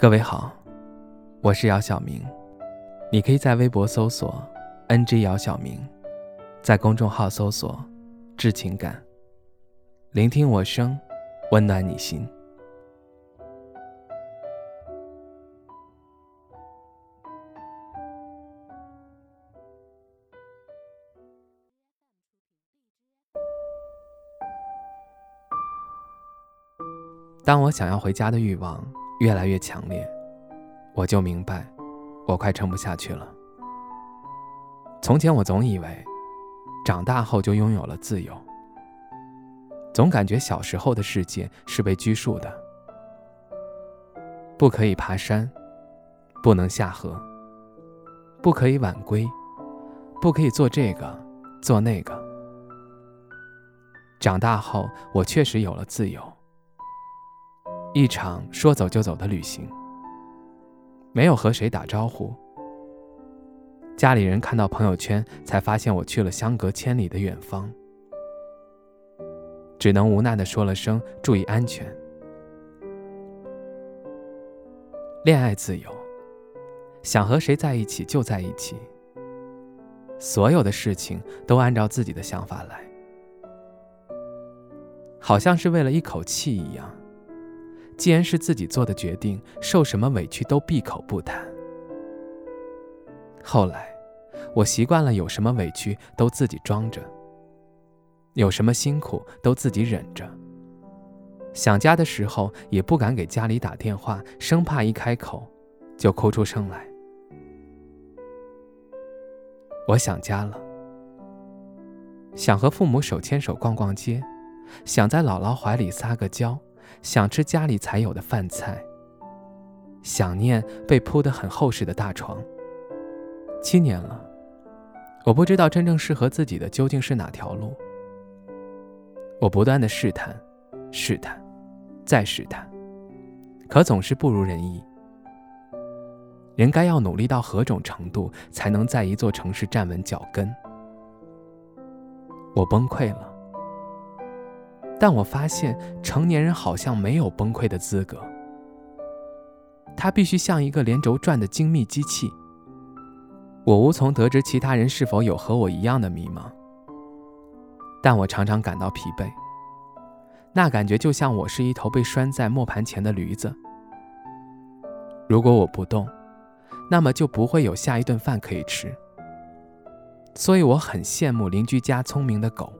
各位好，我是姚晓明，你可以在微博搜索 “ng 姚晓明”，在公众号搜索“致情感”，聆听我声，温暖你心。当我想要回家的欲望越来越强烈，我就明白，我快撑不下去了。从前我总以为，长大后就拥有了自由，总感觉小时候的世界是被拘束的，不可以爬山，不能下河，不可以晚归，不可以做这个做那个。长大后，我确实有了自由。一场说走就走的旅行，没有和谁打招呼。家里人看到朋友圈，才发现我去了相隔千里的远方，只能无奈的说了声“注意安全”。恋爱自由，想和谁在一起就在一起，所有的事情都按照自己的想法来，好像是为了一口气一样。既然是自己做的决定，受什么委屈都闭口不谈。后来，我习惯了有什么委屈都自己装着，有什么辛苦都自己忍着。想家的时候也不敢给家里打电话，生怕一开口就哭出声来。我想家了，想和父母手牵手逛逛街，想在姥姥怀里撒个娇。想吃家里才有的饭菜，想念被铺得很厚实的大床。七年了，我不知道真正适合自己的究竟是哪条路。我不断的试探，试探，再试探，可总是不如人意。人该要努力到何种程度，才能在一座城市站稳脚跟？我崩溃了。但我发现，成年人好像没有崩溃的资格。他必须像一个连轴转的精密机器。我无从得知其他人是否有和我一样的迷茫，但我常常感到疲惫。那感觉就像我是一头被拴在磨盘前的驴子。如果我不动，那么就不会有下一顿饭可以吃。所以我很羡慕邻居家聪明的狗。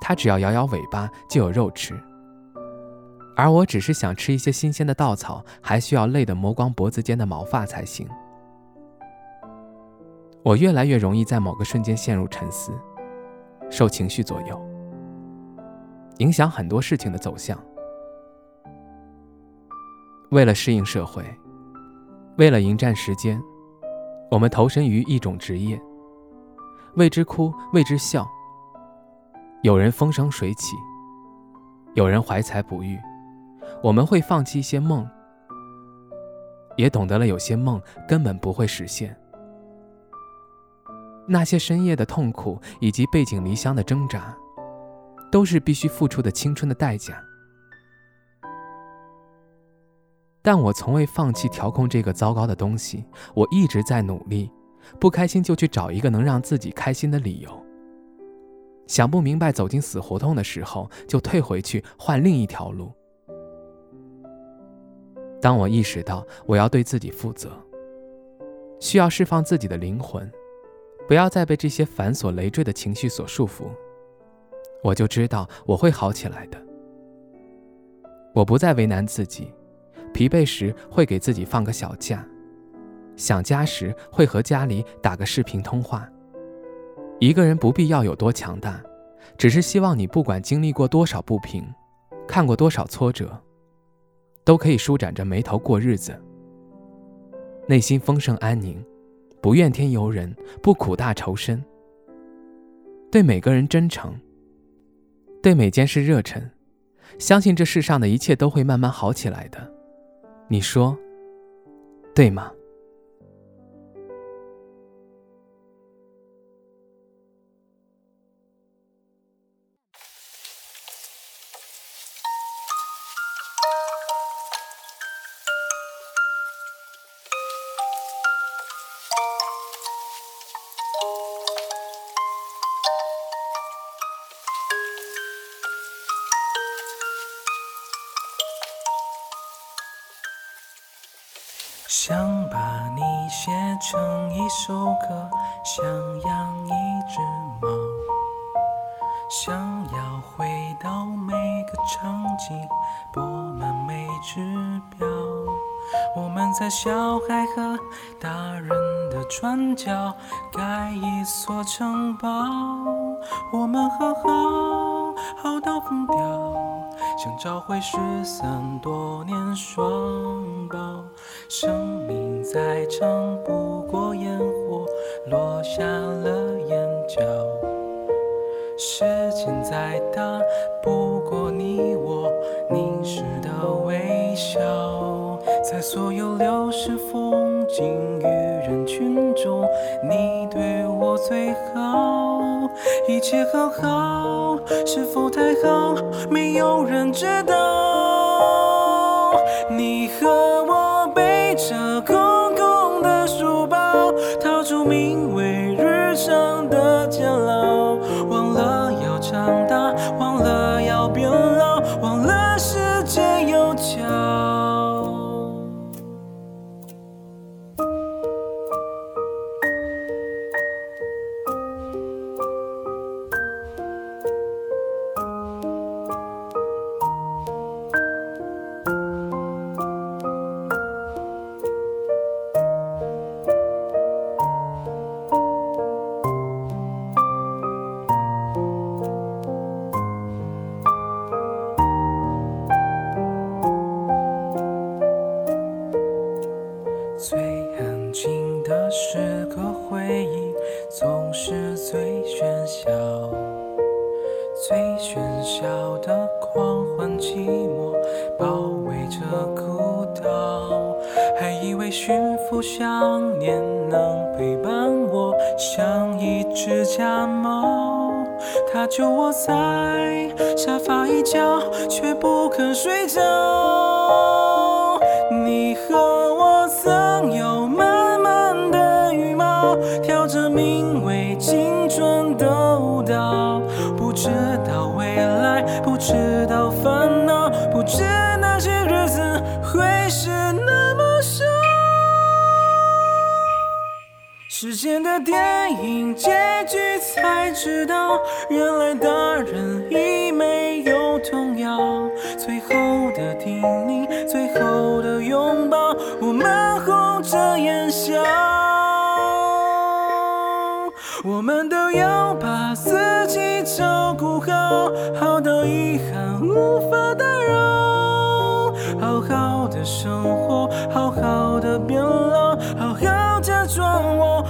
它只要摇摇尾巴就有肉吃，而我只是想吃一些新鲜的稻草，还需要累得磨光脖子间的毛发才行。我越来越容易在某个瞬间陷入沉思，受情绪左右，影响很多事情的走向。为了适应社会，为了迎战时间，我们投身于一种职业，为之哭，为之笑。有人风生水起，有人怀才不遇，我们会放弃一些梦，也懂得了有些梦根本不会实现。那些深夜的痛苦以及背井离乡的挣扎，都是必须付出的青春的代价。但我从未放弃调控这个糟糕的东西，我一直在努力，不开心就去找一个能让自己开心的理由。想不明白，走进死胡同的时候，就退回去换另一条路。当我意识到我要对自己负责，需要释放自己的灵魂，不要再被这些繁琐累赘的情绪所束缚，我就知道我会好起来的。我不再为难自己，疲惫时会给自己放个小假，想家时会和家里打个视频通话。一个人不必要有多强大，只是希望你不管经历过多少不平，看过多少挫折，都可以舒展着眉头过日子，内心丰盛安宁，不怨天尤人，不苦大仇深，对每个人真诚，对每件事热忱，相信这世上的一切都会慢慢好起来的。你说，对吗？想把你写成一首歌，想养一只猫，想要回到每个场景，拨满每只表。我们在小孩和大人的转角盖一所城堡，我们和好，好到疯掉，想找回失散多年双胞。生命再长不过烟火落下了眼角，时间再大不过你我凝视的微笑，在所有流逝风景与人群中，你对我最好，一切好好，是否太好，没有人知道，你和最安静的时刻，回忆总是最喧嚣，最喧嚣的狂欢，寂寞包围着孤岛，还以为驯服想念能陪伴我，像一只假猫，它就窝在沙发一角，却不肯睡觉。你和名为青春的舞蹈，不知道未来，不知道烦恼，不知那些日子会是那么少。时间的电影结局才知道，原来大人已没有童谣。最后的叮咛，最后的拥抱，我们红着眼笑。我们都要把自己照顾好好到遗憾无法打扰好好的生活好好的变老好好假装我